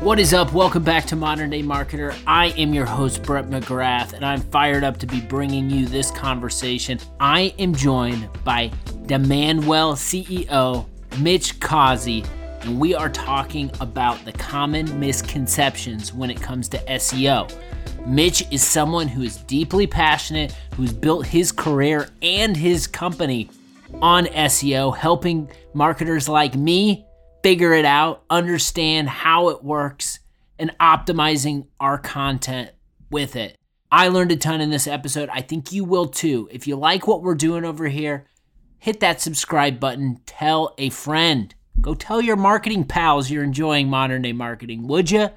What is up? Welcome back to Modern Day Marketer. I am your host, Brett McGrath, and I'm fired up to be bringing you this conversation. I am joined by Demandwell CEO, Mitch Causey, and we are talking about the common misconceptions when it comes to SEO. Mitch is someone who is deeply passionate, who's built his career and his company on SEO, helping marketers like me figure it out, understand how it works, and optimizing our content with it. I learned a ton in this episode. I think you will too. If you like what we're doing over here, hit that subscribe button. Tell a friend. Go tell your marketing pals you're enjoying modern day marketing, would you?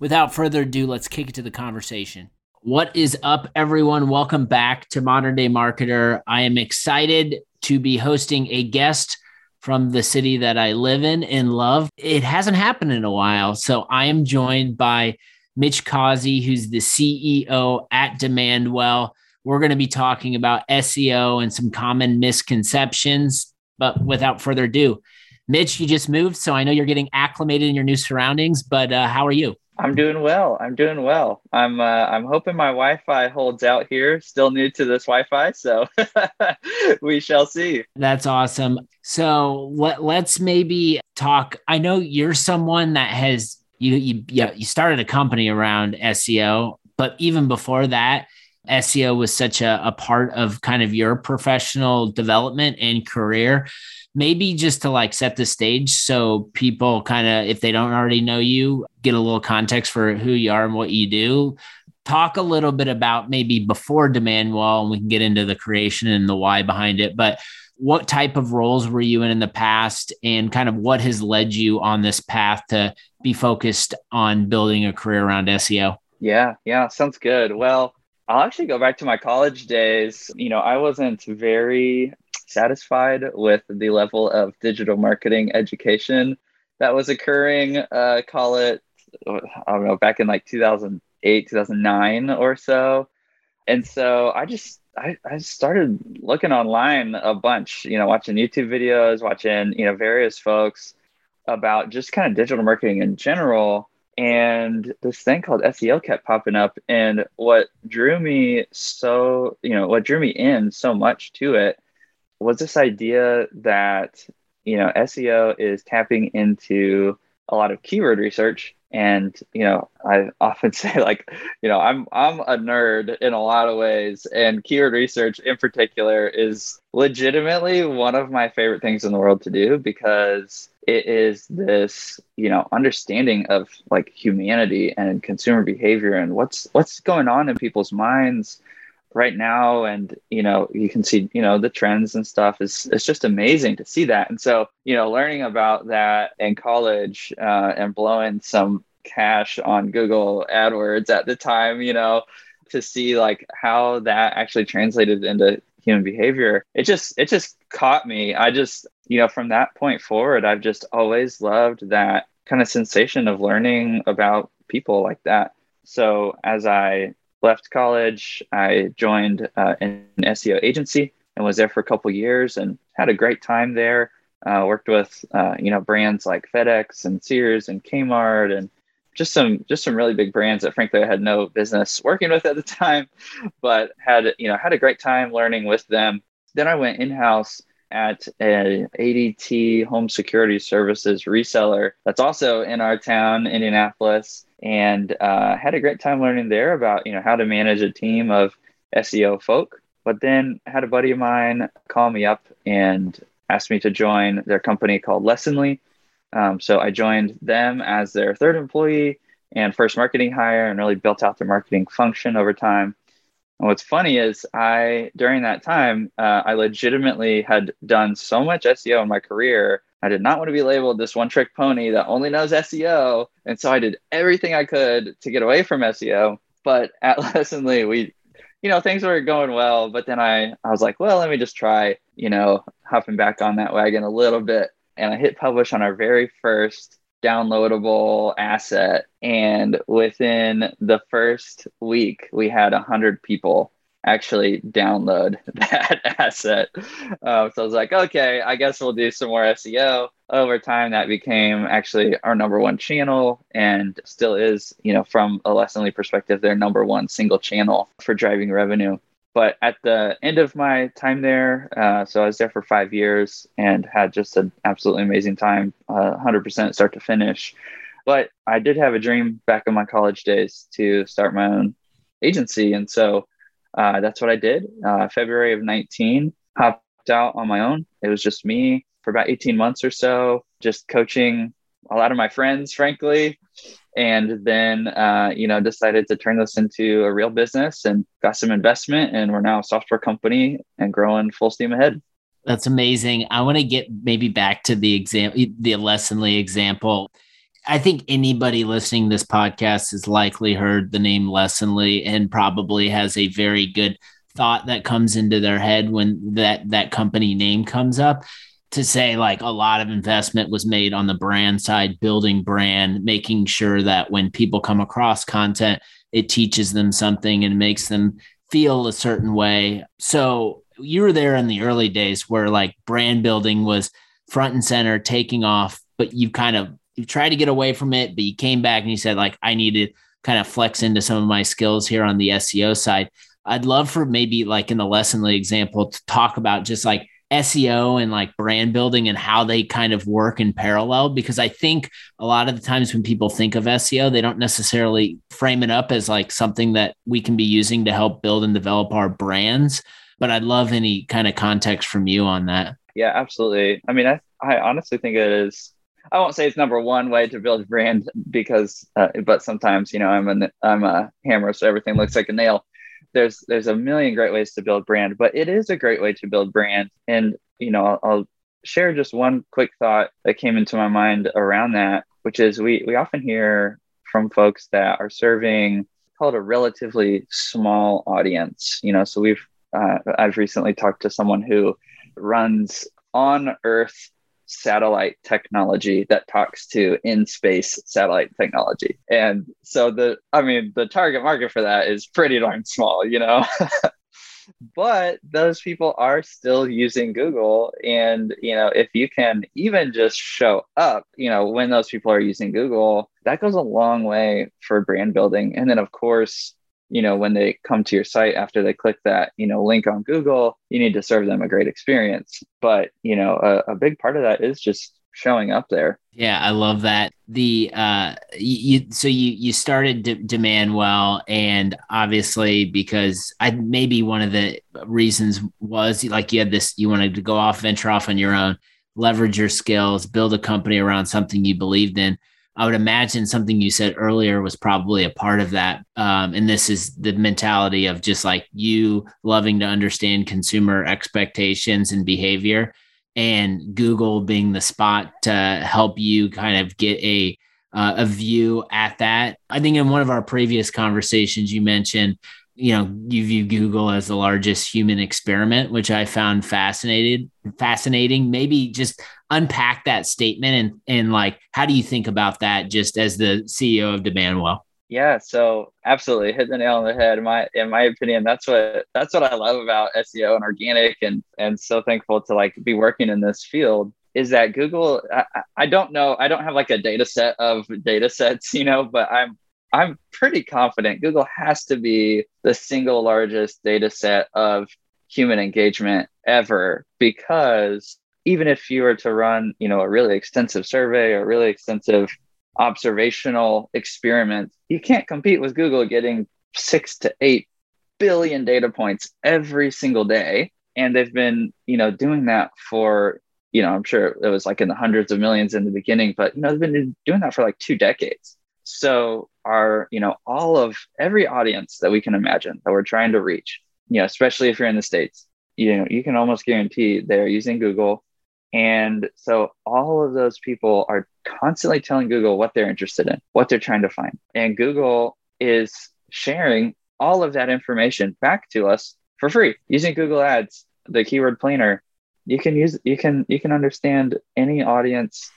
Without further ado, let's kick it to the conversation. What is up, everyone? Welcome back to Modern Day Marketer. I am excited to be hosting a guest from the city that I live in and love. It hasn't happened in a while. So I am joined by Mitch Causey, who's the CEO at Demandwell. We're going to be talking about SEO and some common misconceptions. But without further ado, Mitch, you just moved. So I know you're getting acclimated in your new surroundings, but uh, how are you? I'm doing well. I'm doing well. I'm uh, I'm hoping my Wi-Fi holds out here. Still new to this Wi-Fi, so we shall see. That's awesome. So let let's maybe talk. I know you're someone that has you you yeah you started a company around SEO, but even before that, SEO was such a, a part of kind of your professional development and career maybe just to like set the stage so people kind of if they don't already know you get a little context for who you are and what you do. Talk a little bit about maybe before Demandwell, and we can get into the creation and the why behind it but what type of roles were you in in the past and kind of what has led you on this path to be focused on building a career around seo yeah yeah sounds good. Well I'll actually go back to my college days. You know, I wasn't very satisfied with the level of digital marketing education that was occurring. Uh, call it, I don't know, back in like 2008, 2009 or so. And so I just, I, I started looking online a bunch, you know, watching YouTube videos, watching, you know, various folks about just kind of digital marketing in general. And this thing called SEO kept popping up. And what drew me so, you know, what drew me in so much to it was this idea that you know SEO is tapping into a lot of keyword research and you know I often say like you know I'm I'm a nerd in a lot of ways and keyword research in particular is legitimately one of my favorite things in the world to do because it is this you know understanding of like humanity and consumer behavior and what's what's going on in people's minds right now. And you know you can see you know the trends and stuff is it's just amazing to see that. And so you know learning about that in college uh, and blowing some cash on google adwords at the time you know to see like how that actually translated into human behavior. It just it just caught me. I just you know from that point forward i've just always loved that kind of sensation of learning about people like that. So as i left college, I joined uh, an SEO agency and was there for a couple years and had a great time there. Uh, worked with uh, you know brands like FedEx and Sears and Kmart and just some just some really big brands that frankly I had no business working with at the time, but had you know had a great time learning with them. Then I went in house at an ADT Home Security Services reseller that's also in our town, Indianapolis and uh, had a great time learning there about you know how to manage a team of SEO folk. But then had a buddy of mine call me up and asked me to join their company called Lessonly. Um, so I joined them as their third employee and first marketing hire, and really built out their marketing function over time. And what's funny is I during that time uh, I legitimately had done so much SEO in my career I did not want to be labeled this one trick pony that only knows SEO. And so I did everything I could to get away from SEO. But at Lessonly, we, you know, things were going well. But then I, I was like, well, let me just try, you know, hopping back on that wagon a little bit. And I hit publish on our very first downloadable asset. And within the first week, we had 100 people actually download that asset. Uh, so I was like, okay, I guess we'll do some more SEO. Over time, that became actually our number one channel and still is, you know, from a Lessonly perspective, their number one single channel for driving revenue. But at the end of my time there, uh, so I was there for five years and had just an absolutely amazing time, uh, 100% start to finish. But I did have a dream back in my college days to start my own agency. And so uh, that's what I did. Uh, February of 19, hopped out on my own. It was just me for about 18 months or so, just coaching a lot of my friends, frankly. And then, uh, you know, decided to turn this into a real business and got some investment. And we're now a software company and growing full steam ahead. That's amazing. I want to get maybe back to the example, the Lessonly example. I think anybody listening to this podcast has likely heard the name Lessonly and probably has a very good thought that comes into their head when that that company name comes up to say like a lot of investment was made on the brand side building brand making sure that when people come across content it teaches them something and makes them feel a certain way so you were there in the early days where like brand building was front and center taking off but you kind of you tried to get away from it, but you came back and you said, like, I need to kind of flex into some of my skills here on the SEO side. I'd love for maybe like in the Lessonly example to talk about just like SEO and like brand building and how they kind of work in parallel because I think a lot of the times when people think of SEO, they don't necessarily frame it up as like something that we can be using to help build and develop our brands. But I'd love any kind of context from you on that. Yeah, absolutely. I mean, I, I honestly think it is I won't say it's number one way to build brand because, uh, but sometimes you know I'm a I'm a hammer, so everything looks like a nail. There's there's a million great ways to build brand, but it is a great way to build brand. And you know I'll, I'll share just one quick thought that came into my mind around that, which is we we often hear from folks that are serving called a relatively small audience. You know, so we've uh, I've recently talked to someone who runs on Earth satellite technology that talks to in space satellite technology. And so the, I mean, the target market for that is pretty darn small, you know? but those people are still using Google. And, you know, if you can even just show up, you know, when those people are using Google, that goes a long way for brand building. And then, of course, you know when they come to your site after they click that you know link on google you need to serve them a great experience. But you know a, a big part of that is just showing up there. Yeah i love that. The uh you so you you started D- Demandwell and obviously because i maybe one of the reasons was like you had this you wanted to go off venture off on your own leverage your skills build a company around something you believed in I would imagine something you said earlier was probably a part of that. Um, and this is the mentality of just like you loving to understand consumer expectations and behavior, and Google being the spot to help you kind of get a uh, a view at that. I think in one of our previous conversations, you mentioned you know you view google as the largest human experiment which i found fascinated fascinating maybe just unpack that statement and and like how do you think about that just as the ceo of demandwell? Yeah so absolutely hit the nail on the head. In my in my opinion that's what that's what i love about seo and organic and and so thankful to like be working in this field is that google I, I don't know i don't have like a data set of data sets you know but i'm I'm pretty confident Google has to be the single largest data set of human engagement ever because even if you were to run, you know, a really extensive survey or really extensive observational experiment, you can't compete with Google getting 6 to 8 billion data points every single day and they've been, you know, doing that for you know, I'm sure it was like in the hundreds of millions in the beginning, but you know, they've been doing that for like two decades. So our, you know, all of every audience that we can imagine that we're trying to reach, you know, especially if you're in the States, you know, you can almost guarantee they're using Google. And so all of those people are constantly telling Google what they're interested in, what they're trying to find. And Google is sharing all of that information back to us for free using Google Ads, the keyword planner. You can use you can you can understand any audience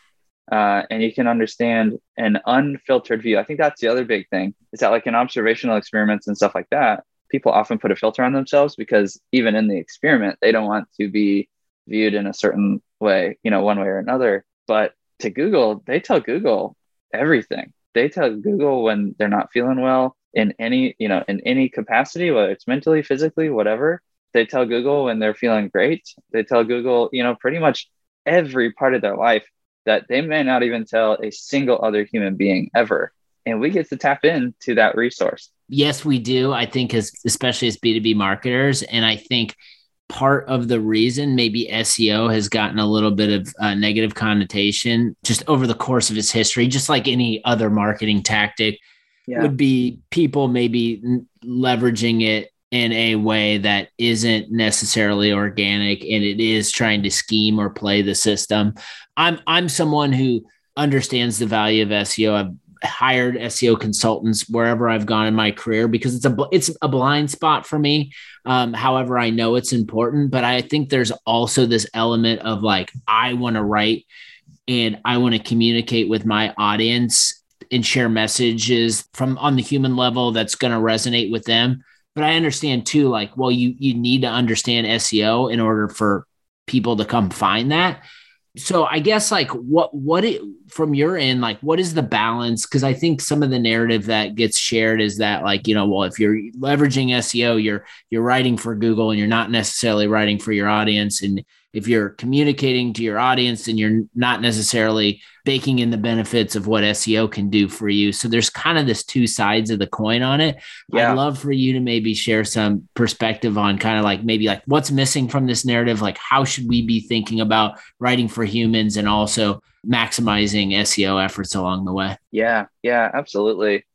uh, and you can understand an unfiltered view. I think that's the other big thing is that like in observational experiments and stuff like that, people often put a filter on themselves because even in the experiment, they don't want to be viewed in a certain way, you know, one way or another. But to Google, they tell Google everything. They tell Google when they're not feeling well in any, you know, in any capacity, whether it's mentally, physically, whatever. They tell Google when they're feeling great. They tell Google, you know, pretty much every part of their life that they may not even tell a single other human being ever. And we get to tap into that resource. Yes, we do. I think as especially as B2B marketers. And I think part of the reason maybe SEO has gotten a little bit of a negative connotation just over the course of its history, just like any other marketing tactic, yeah. would be people maybe leveraging it in a way that isn't necessarily organic and it is trying to scheme or play the system. I'm I'm someone who understands the value of SEO. I've hired SEO consultants wherever I've gone in my career because it's a it's a blind spot for me. Um, however, I know it's important, but I think there's also this element of like I want to write and I want to communicate with my audience and share messages from on the human level that's going to resonate with them. But I understand too, like, well, you you need to understand SEO in order for people to come find that so I guess like what what it from your end like what is the balance? Because I think some of the narrative that gets shared is that like you know well if you're leveraging SEO you're you're writing for Google and you're not necessarily writing for your audience. And if you're communicating to your audience and you're not necessarily baking in the benefits of what SEO can do for you. So there's kind of this two sides of the coin on it. Yeah. I'd love for you to maybe share some perspective on kind of like maybe like what's missing from this narrative, like how should we be thinking about writing for humans and also maximizing SEO efforts along the way? Yeah, yeah, absolutely.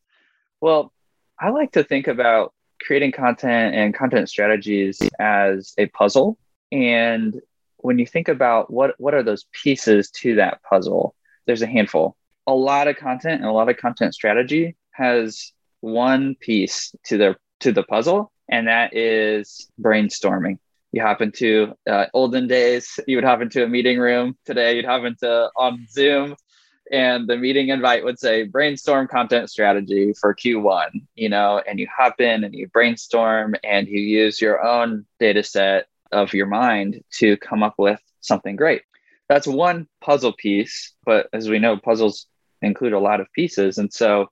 Well, I like to think about creating content and content strategies as a puzzle. And when you think about what what are those pieces to that puzzle, there's a handful. A lot of content and a lot of content strategy has one piece to the to the puzzle, and that is brainstorming. You hop into uh, olden days, you would hop into a meeting room. Today, you'd hop into on Zoom, and the meeting invite would say brainstorm content strategy for Q1. You know, and you hop in and you brainstorm, and you use your own data set of your mind to come up with something great. That's one puzzle piece, but as we know, puzzles include a lot of pieces. And so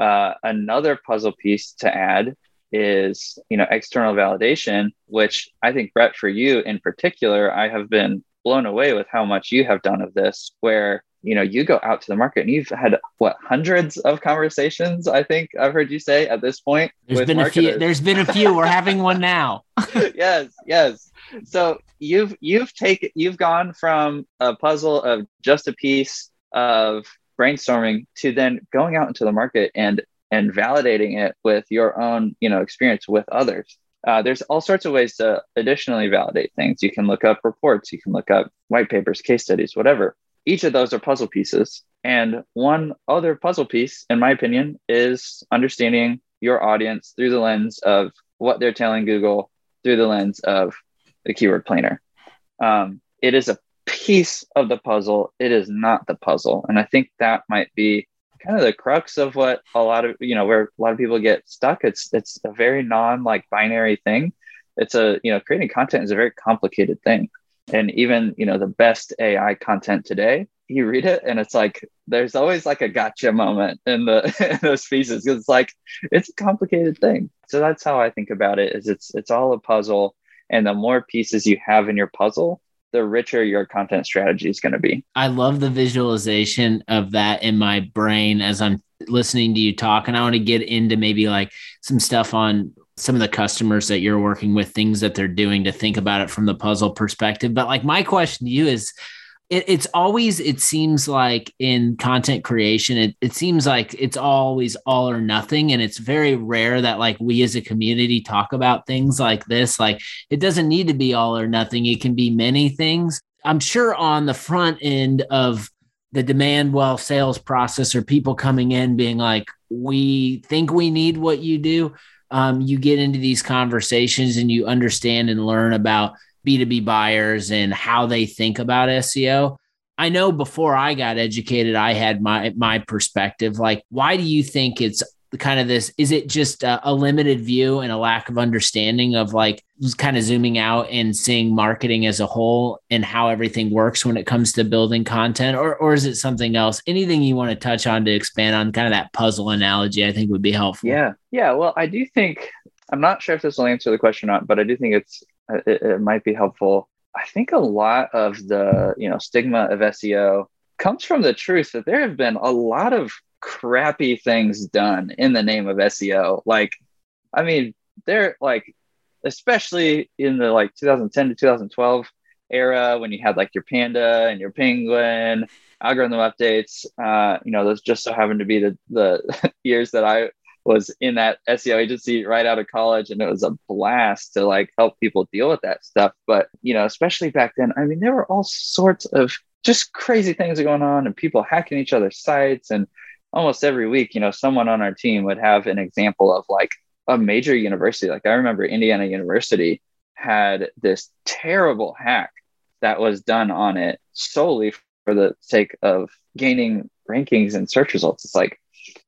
uh, another puzzle piece to add is you know external validation which i think brett for you in particular i have been blown away with how much you have done of this where you know you go out to the market and you've had what hundreds of conversations i think i've heard you say at this point there's been marketers. a few there's been a few. We're having one now. Yes yes. So you've you've taken you've gone from a puzzle of just a piece of brainstorming to then going out into the market and and validating it with your own you know experience with others uh, there's all sorts of ways to additionally validate things you can look up reports you can look up white papers case studies whatever each of those are puzzle pieces and one other puzzle piece in my opinion is understanding your audience through the lens of what they're telling google through the lens of the keyword planner. Um, it is a piece of the puzzle. It is not the puzzle. And I think that might be kind of the crux of what a lot of, you know, where a lot of people get stuck. It's, it's a very non like binary thing. It's a, you know, creating content is a very complicated thing. And even, you know, the best AI content today, you read it and it's like, there's always like a gotcha moment in the in those pieces. because It's like, it's a complicated thing. So that's how I think about it is it's, it's all a puzzle and the more pieces you have in your puzzle, the richer your content strategy is going to be. I love the visualization of that in my brain as I'm listening to you talk. And I want to get into maybe like some stuff on some of the customers that you're working with, things that they're doing to think about it from the puzzle perspective. But like my question to you is, it, it's always it seems like in content creation it, it seems like it's always all or nothing. And it's very rare that like we as a community talk about things like this. Like it doesn't need to be all or nothing. It can be many things. I'm sure on the front end of the Demandwell sales process or people coming in being like we think we need what you do um, you get into these conversations and you understand and learn about B2B buyers and how they think about SEO. I know before I got educated, I had my my perspective. Like, why do you think it's kind of this is it just a, a limited view and a lack of understanding of like kind of zooming out and seeing marketing as a whole and how everything works when it comes to building content or or is it something else anything you want to touch on to expand on kind of that puzzle analogy i think would be helpful yeah yeah well i do think i'm not sure if this will answer the question or not but i do think it's it, it might be helpful i think a lot of the you know stigma of seo comes from the truth that there have been a lot of crappy things done in the name of SEO. Like, I mean, they're like, especially in the like 2010 to 2012 era when you had like your Panda and your Penguin algorithm updates. Uh, you know, those just so happened to be the the years that I was in that SEO agency right out of college, and it was a blast to like help people deal with that stuff. But you know, especially back then, I mean, there were all sorts of just crazy things going on, and people hacking each other's sites and almost every week, you know, someone on our team would have an example of like a major university. Like I remember Indiana University had this terrible hack that was done on it solely for the sake of gaining rankings and search results. It's like,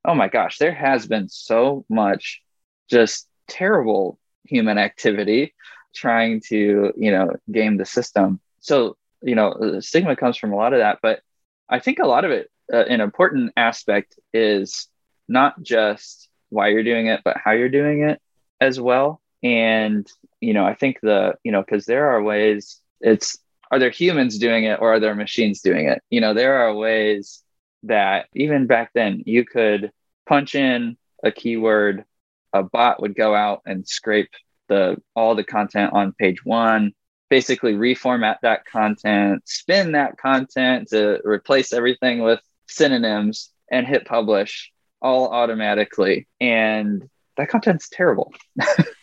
oh my gosh, there has been so much just terrible human activity trying to, you know, game the system. So, you know, stigma comes from a lot of that, but I think a lot of it uh, an important aspect is not just why you're doing it, but how you're doing it as well. And, you know, I think the, you know, because there are ways it's, are there humans doing it or are there machines doing it? You know, there are ways that even back then you could punch in a keyword, a bot would go out and scrape the all the content on page one basically reformat that content, spin that content to replace everything with synonyms and hit publish all automatically. And that content's terrible.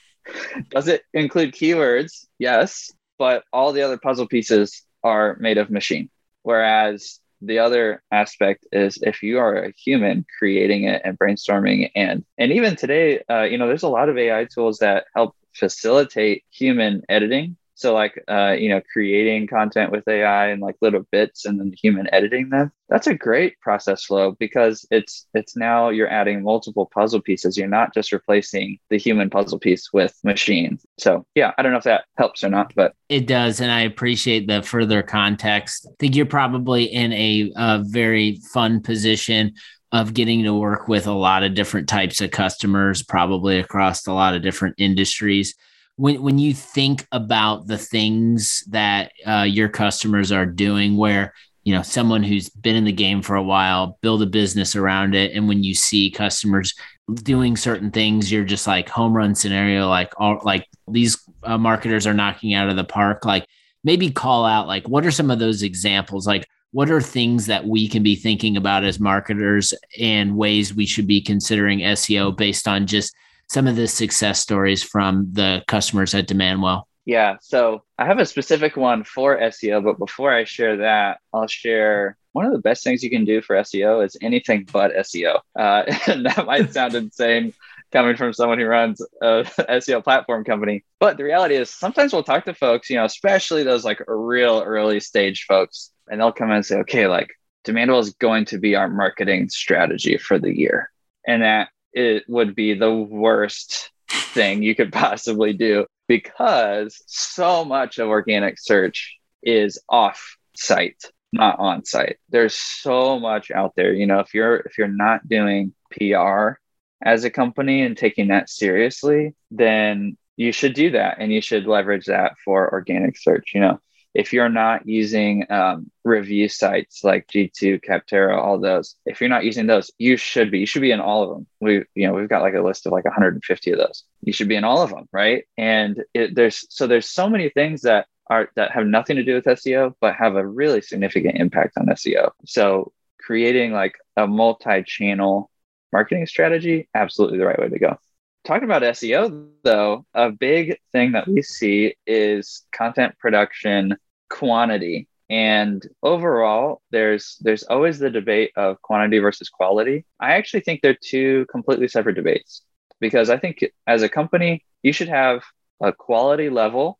Does it include keywords? Yes, but all the other puzzle pieces are made of machine. Whereas the other aspect is if you are a human creating it and brainstorming and and even today uh, you know there's a lot of ai tools that help facilitate human editing so like uh, you know, creating content with AI and like little bits and then the human editing them. That's a great process flow because it's it's now you're adding multiple puzzle pieces. You're not just replacing the human puzzle piece with machine. So yeah, I don't know if that helps or not, but it does, and I appreciate the further context. I think you're probably in a, a very fun position of getting to work with a lot of different types of customers, probably across a lot of different industries when when you think about the things that uh, your customers are doing, where you know someone who's been in the game for a while build a business around it, and when you see customers doing certain things, you're just like home run scenario, like all like these uh, marketers are knocking out of the park. Like maybe call out like what are some of those examples, like what are things that we can be thinking about as marketers and ways we should be considering SEO based on just some of the success stories from the customers at Demandwell? Yeah, so I have a specific one for SEO, but before I share that, I'll share one of the best things you can do for SEO is anything but SEO. Uh, and that might sound insane coming from someone who runs a SEO platform company. But the reality is sometimes we'll talk to folks, you know, especially those like real early stage folks, and they'll come in and say, okay, like Demandwell is going to be our marketing strategy for the year. And that it would be the worst thing you could possibly do because so much of organic search is off site not on site there's so much out there. You know if you're if you're not doing pr as a company and taking that seriously then you should do that and you should leverage that for organic search you know if you're not using um, review sites like G2, Capterra, all those, if you're not using those, you should be. You should be in all of them. We, you know, we've got like a list of like 150 of those. You should be in all of them, right? And it, there's so there's so many things that are that have nothing to do with SEO, but have a really significant impact on SEO. So creating like a multi-channel marketing strategy, absolutely the right way to go talking about SEO, though, a big thing that we see is content production quantity. And overall, there's there's always the debate of quantity versus quality. I actually think they're two completely separate debates because I think as a company, you should have a quality level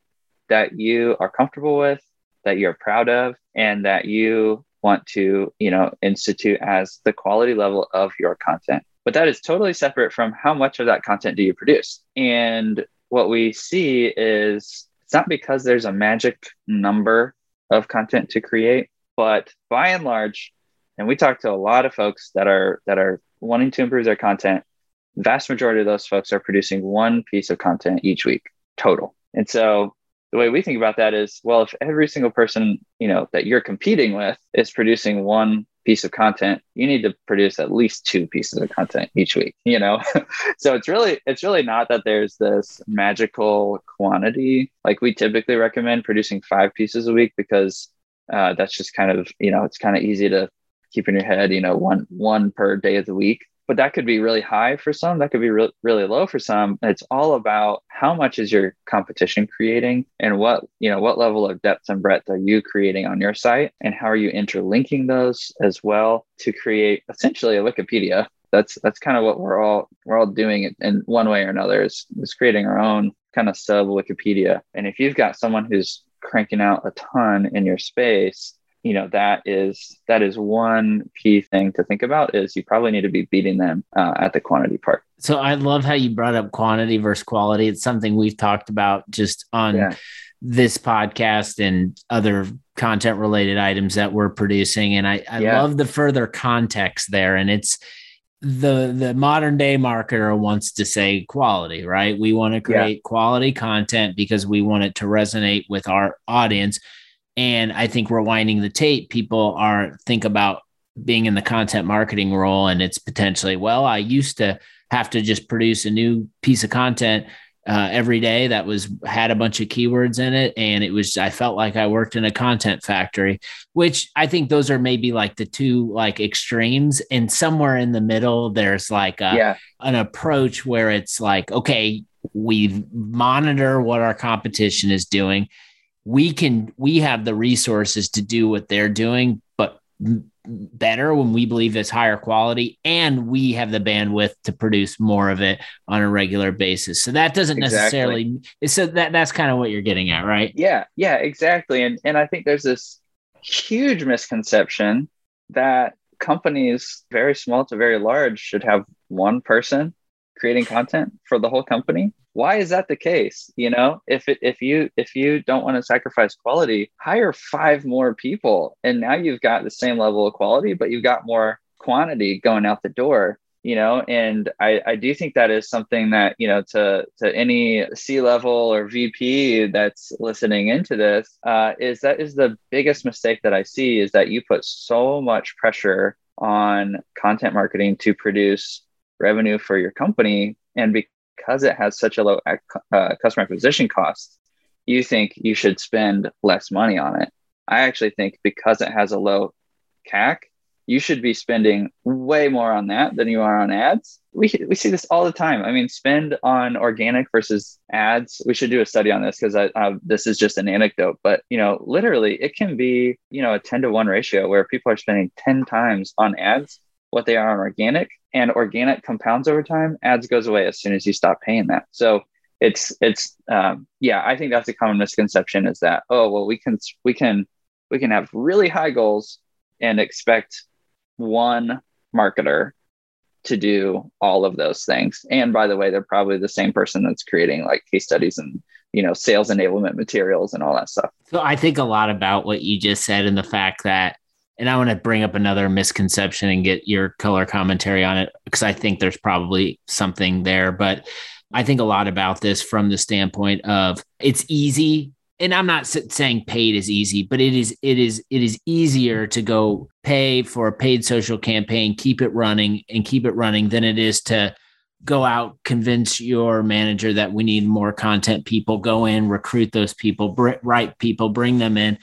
that you are comfortable with, that you're proud of, and that you want to, you know, institute as the quality level of your content. but that is totally separate from how much of that content do you produce. And what we see is it's not because there's a magic number of content to create, but by and large, and we talk to a lot of folks that are that are wanting to improve their content. Vast majority of those folks are producing one piece of content each week total. And so the way we think about that is well if every single person you know that you're competing with is producing one piece of content you need to produce at least two pieces of content each week you know? So it's really it's really not that there's this magical quantity. Like we typically recommend producing five pieces a week because uh, that's just kind of you know it's kind of easy to keep in your head you know one one per day of the week but that could be really high for some that could be re- really low for some. It's all about how much is your competition creating and what you know what level of depth and breadth are you creating on your site and how are you interlinking those as well to create essentially a wikipedia. That's that's kind of what we're all we're all doing in one way or another is, is creating our own kind of sub wikipedia. And if you've got someone who's cranking out a ton in your space you know that is that is one key thing to think about is you probably need to be beating them uh, at the quantity part so i love how you brought up quantity versus quality it's something we've talked about just on yeah. this podcast and other content related items that we're producing and i, I yeah. love the further context there and it's the the modern day marketer wants to say quality right we want to create yeah. quality content because we want it to resonate with our audience and I think rewinding the tape, people are think about being in the content marketing role, and it's potentially, well, I used to have to just produce a new piece of content uh, every day that was had a bunch of keywords in it. And it was i felt like i worked in a content factory which i think those are maybe like the two like extremes. And somewhere in the middle there's like a, yeah. an approach where it's like okay we monitor what our competition is doing we can we have the resources to do what they're doing but better when we believe it's higher quality and we have the bandwidth to produce more of it on a regular basis. So that doesn't exactly. necessarily so that that's kind of what you're getting at right? Yeah yeah exactly. And and i think there's this huge misconception that companies very small to very large should have one person creating content for the whole company why is that the case? You know if it, if you if you don't want to sacrifice quality hire five more people and now you've got the same level of quality but you've got more quantity going out the door you know? And i i do think that is something that you know to to any c level or vp that's listening into this uh, is that is the biggest mistake that i see is that you put so much pressure on content marketing to produce revenue for your company and be, because it has such a low uh, customer acquisition cost, you think you should spend less money on it. I actually think because it has a low CAC, you should be spending way more on that than you are on ads. We, we see this all the time. I mean, spend on organic versus ads. We should do a study on this because this is just an anecdote, but you know, literally, it can be you know a ten to one ratio where people are spending ten times on ads what they are on organic and organic compounds over time ads goes away as soon as you stop paying that. So it's it's um, yeah i think that's a common misconception is that oh well we can we can we can have really high goals and expect one marketer to do all of those things. And by the way they're probably the same person that's creating like case studies and you know sales enablement materials and all that stuff. So i think a lot about what you just said and the fact that and I want to bring up another misconception and get your color commentary on it because I think there's probably something there. But I think a lot about this from the standpoint of it's easy. And I'm not saying paid is easy, but it is it is it is easier to go pay for a paid social campaign, keep it running, and keep it running than it is to go out, convince your manager that we need more content people, go in, recruit those people, br- write people, bring them in.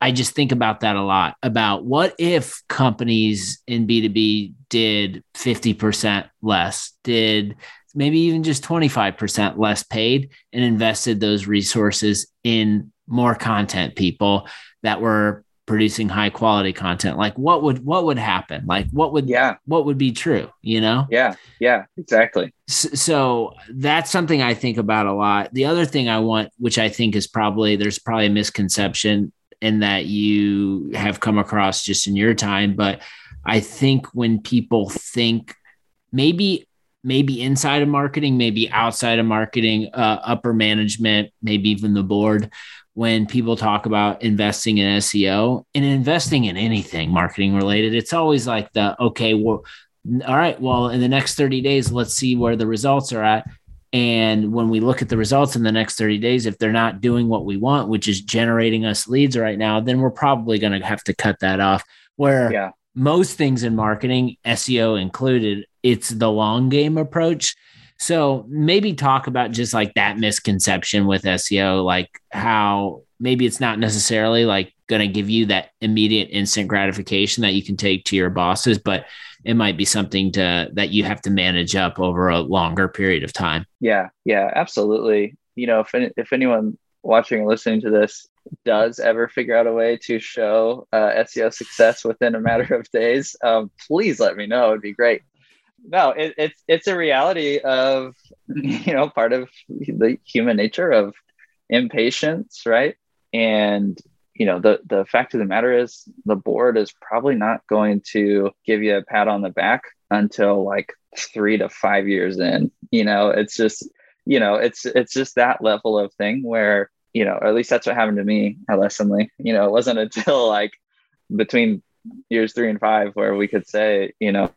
I just think about that a lot about what if companies in B2B did 50% less, did maybe even just 25% less paid and invested those resources in more content people that were producing high quality content? Like what would what would happen? Like what would yeah. what would be true you know? Yeah yeah exactly. So, so that's something i think about a lot. The other thing i want which i think is probably there's probably a misconception and that you have come across just in your time. But I think when people think maybe maybe inside of marketing, maybe outside of marketing, uh, upper management, maybe even the board. When people talk about investing in SEO and investing in anything marketing related, it's always like the okay, well, all right, well, in the next 30 days, let's see where the results are at. And when we look at the results in the next 30 days, if they're not doing what we want, which is generating us leads right now, then we're probably going to have to cut that off. Where yeah. most things in marketing, SEO included, it's the long game approach. So maybe talk about just like that misconception with SEO, like how maybe it's not necessarily like going to give you that immediate instant gratification that you can take to your bosses, but it might be something to that you have to manage up over a longer period of time. Yeah, yeah, absolutely. You know, if if anyone watching and listening to this does ever figure out a way to show uh, SEO success within a matter of days, um, please let me know. It'd be great. No, it, it's it's a reality of you know part of the human nature of impatience, right? And you know the the fact of the matter is the board is probably not going to give you a pat on the back until like three to five years in you know? It's just you know it's it's just that level of thing where you know at least that's what happened to me at lessonly you know it wasn't until like between years three and five where we could say you know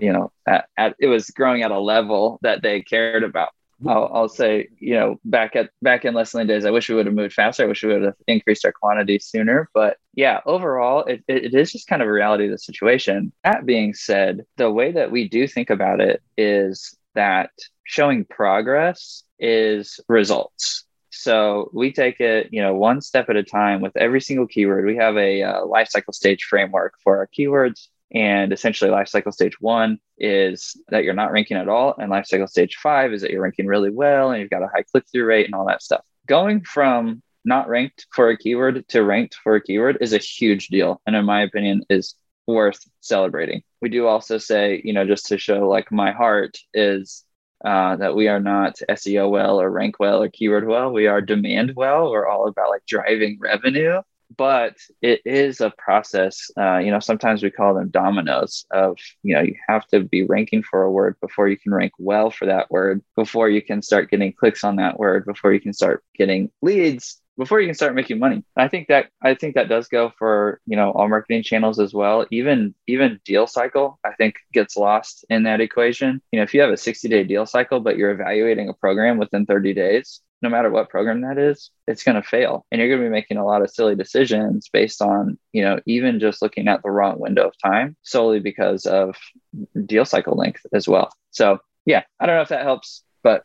you know at, at, it was growing at a level that they cared about I'll, I'll, say, you know, back at back in Lessonly days, I wish we would have moved faster. I wish we would have increased our quantity sooner. But yeah, overall, it, it is just kind of a reality of the situation. That being said, the way that we do think about it is that showing progress is results. So we take it, you know, one step at a time with every single keyword. We have a uh, life cycle stage framework for our keywords. And essentially, life cycle stage one is that you're not ranking at all. And life cycle stage five is that you're ranking really well and you've got a high click through rate and all that stuff. Going from not ranked for a keyword to ranked for a keyword is a huge deal. And in my opinion, is worth celebrating. We do also say, you know, just to show like my heart is uh, that we are not SEO well or rank well or keyword well. We are demand well. We're all about like driving revenue but it is a process. Uh, you know, sometimes we call them dominoes of, you know, you have to be ranking for a word before you can rank well for that word, before you can start getting clicks on that word, before you can start getting leads, before you can start making money. I think that I think that does go for, you know, all marketing channels as well. Even even deal cycle, I think gets lost in that equation. You know, if you have a 60-day deal cycle, but you're evaluating a program within 30 days, no matter what program that is, it's going to fail. And you're going to be making a lot of silly decisions based on, you know, even just looking at the wrong window of time solely because of deal cycle length as well. So, yeah, I don't know if that helps, but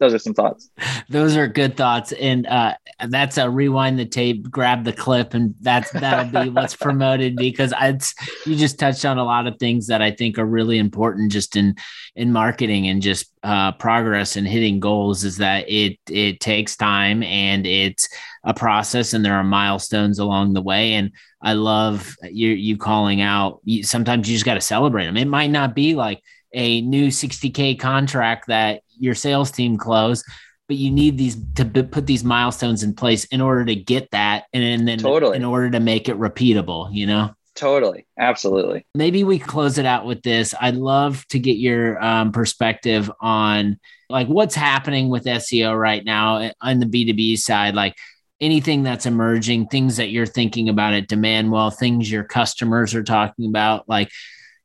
those are some thoughts. Those are good thoughts, and uh, that's a rewind the tape, grab the clip, and that's that'll be what's promoted because it's you just touched on a lot of things that I think are really important just in in marketing and just uh, progress and hitting goals. Is that it it takes time and it's a process, and there are milestones along the way. And I love you you calling out. You, sometimes you just got to celebrate them. It might not be like a new 60k contract that your sales team close but you need these to put these milestones in place in order to get that and then totally. in order to make it repeatable you know? Totally. Absolutely. Maybe we close it out with this. I'd love to get your um, perspective on like what's happening with seo right now eh, on the b2b side like anything that's emerging things that you're thinking about at Demandwell things your customers are talking about like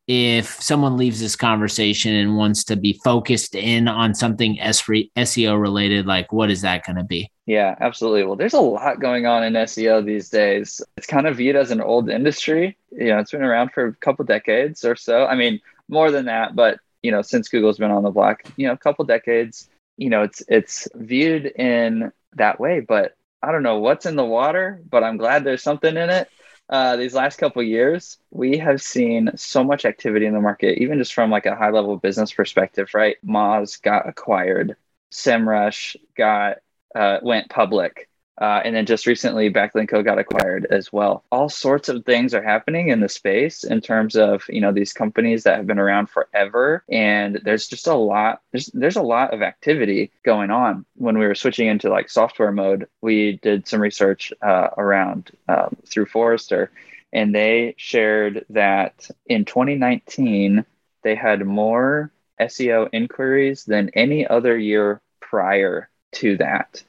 if someone leaves this conversation and wants to be focused in on something SEO related, like what is that going to be? Yeah, absolutely. Well, there's a lot going on in SEO these days. It's kind of viewed as an old industry. You know, it's been around for a couple decades or so. I mean, more than that, but you know, since Google's been on the block, you know, a couple decades, you know, it's it's viewed in that way, but I don't know what's in the water, but I'm glad there's something in it uh, these last couple years, we have seen so much activity in the market, even just from like a high level business perspective, right? Moz got acquired, SEMrush got uh, went public. Uh, and then just recently, Backlinko got acquired as well. All sorts of things are happening in the space in terms of you know these companies that have been around forever, and there's just a lot. There's there's a lot of activity going on. When we were switching into like software mode, we did some research uh, around um, through Forrester, and they shared that in 2019 they had more SEO inquiries than any other year prior to that.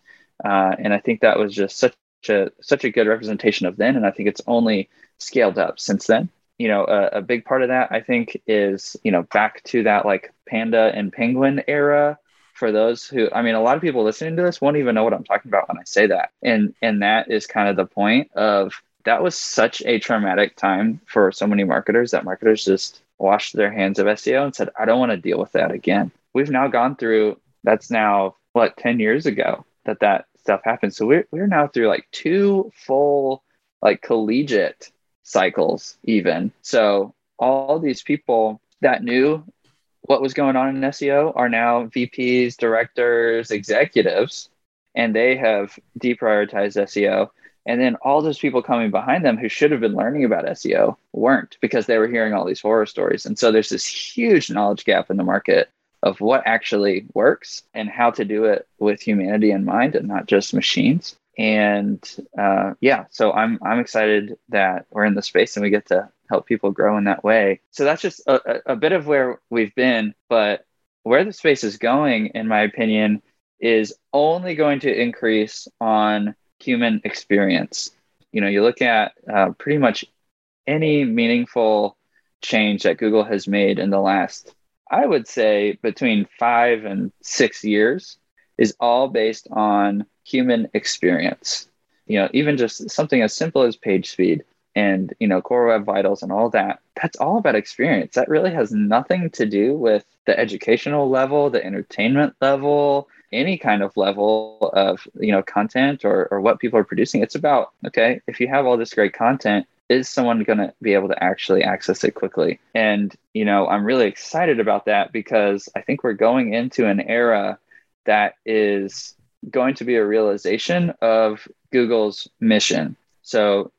Uh, and I think that was just such a such a good representation of then, and I think it's only scaled up since then. You know, a, a big part of that I think is you know back to that like panda and penguin era. For those who, I mean, a lot of people listening to this won't even know what I'm talking about when I say that, and and that is kind of the point of that was such a traumatic time for so many marketers that marketers just washed their hands of SEO and said, I don't want to deal with that again. We've now gone through that's now what 10 years ago that that stuff happens. So we're, we're now through like two full like collegiate cycles even. So all these people that knew what was going on in SEO are now VPs, directors, executives, and they have deprioritized SEO. And then all those people coming behind them who should have been learning about SEO weren't because they were hearing all these horror stories. And so there's this huge knowledge gap in the market of what actually works and how to do it with humanity in mind and not just machines. And uh, yeah, so I'm I'm excited that we're in the space and we get to help people grow in that way. So that's just a, a bit of where we've been, but where the space is going, in my opinion, is only going to increase on human experience. You know, you look at uh, pretty much any meaningful change that Google has made in the last, I would say, between five and six years, is all based on human experience. You know, even just something as simple as page speed and you know core web vitals and all that that's all about experience that really has nothing to do with the educational level the entertainment level any kind of level of you know content or, or what people are producing it's about okay if you have all this great content is someone going to be able to actually access it quickly? And you know i'm really excited about that because i think we're going into an era that is going to be a realization of google's mission. So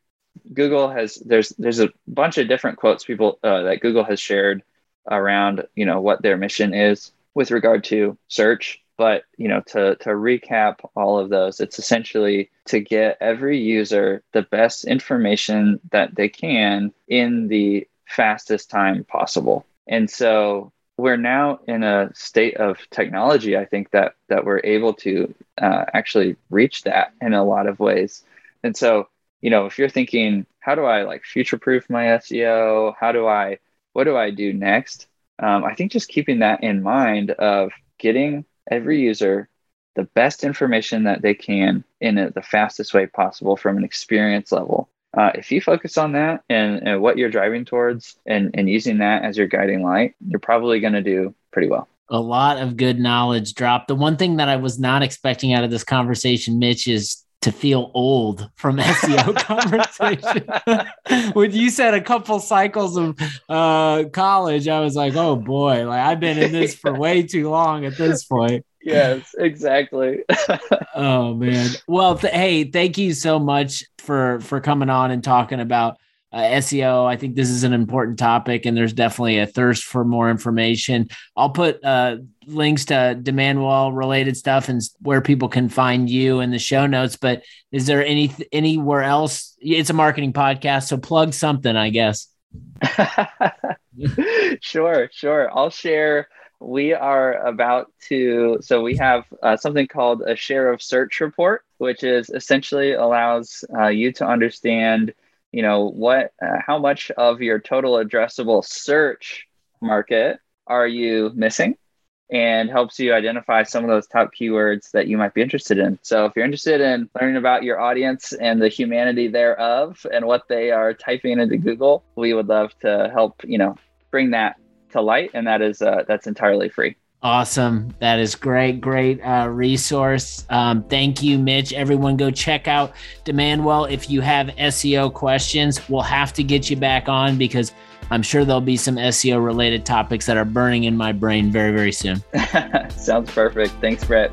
google has there's there's a bunch of different quotes people uh, that google has shared around you know what their mission is with regard to search but you know, to to recap all of those, it's essentially to get every user the best information that they can in the fastest time possible. And so we're now in a state of technology. I think that that we're able to uh, actually reach that in a lot of ways. And so, you know, if you're thinking, how do I like future proof my SEO? How do I, what do I do next? Um, I think just keeping that in mind of getting every user the best information that they can in a, the fastest way possible from an experience level. Uh, if you focus on that and, and what you're driving towards and, and using that as your guiding light, you're probably going to do pretty well. A lot of good knowledge dropped. The one thing that I was not expecting out of this conversation, Mitch, is to feel old from SEO conversation. when you said a couple cycles of uh, college, I was like, oh boy, like I've been in this for way too long at this point. Yes, exactly. oh man. Well, th- hey, thank you so much for for coming on and talking about uh, SEO. I think this is an important topic, and there's definitely a thirst for more information. I'll put uh, links to Demandwell related stuff and where people can find you in the show notes. But is there any anywhere else? It's a marketing podcast, so plug something, I guess. sure, sure. I'll share. We are about to, so we have uh, something called a share of search report, which is essentially allows uh, you to understand you know what uh, how much of your total addressable search market are you missing and helps you identify some of those top keywords that you might be interested in. So if you're interested in learning about your audience and the humanity thereof and what they are typing into Google, we would love to help, you know, bring that to light and that is uh, that's entirely free. Awesome. That is great, great uh, resource. Um, thank you, Mitch. Everyone go check out Demandwell. If you have SEO questions, we'll have to get you back on because I'm sure there'll be some SEO related topics that are burning in my brain very, very soon. Sounds perfect. Thanks, Brett.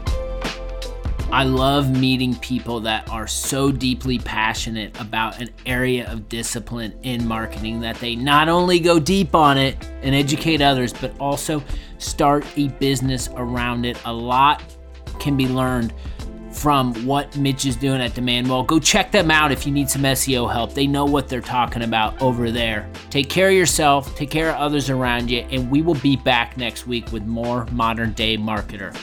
I love meeting people that are so deeply passionate about an area of discipline in marketing that they not only go deep on it and educate others, but also start a business around it. A lot can be learned from what Mitch is doing at Demandwell. Go check them out if you need some SEO help. They know what they're talking about over there. Take care of yourself, take care of others around you, and we will be back next week with more Modern Day Marketer.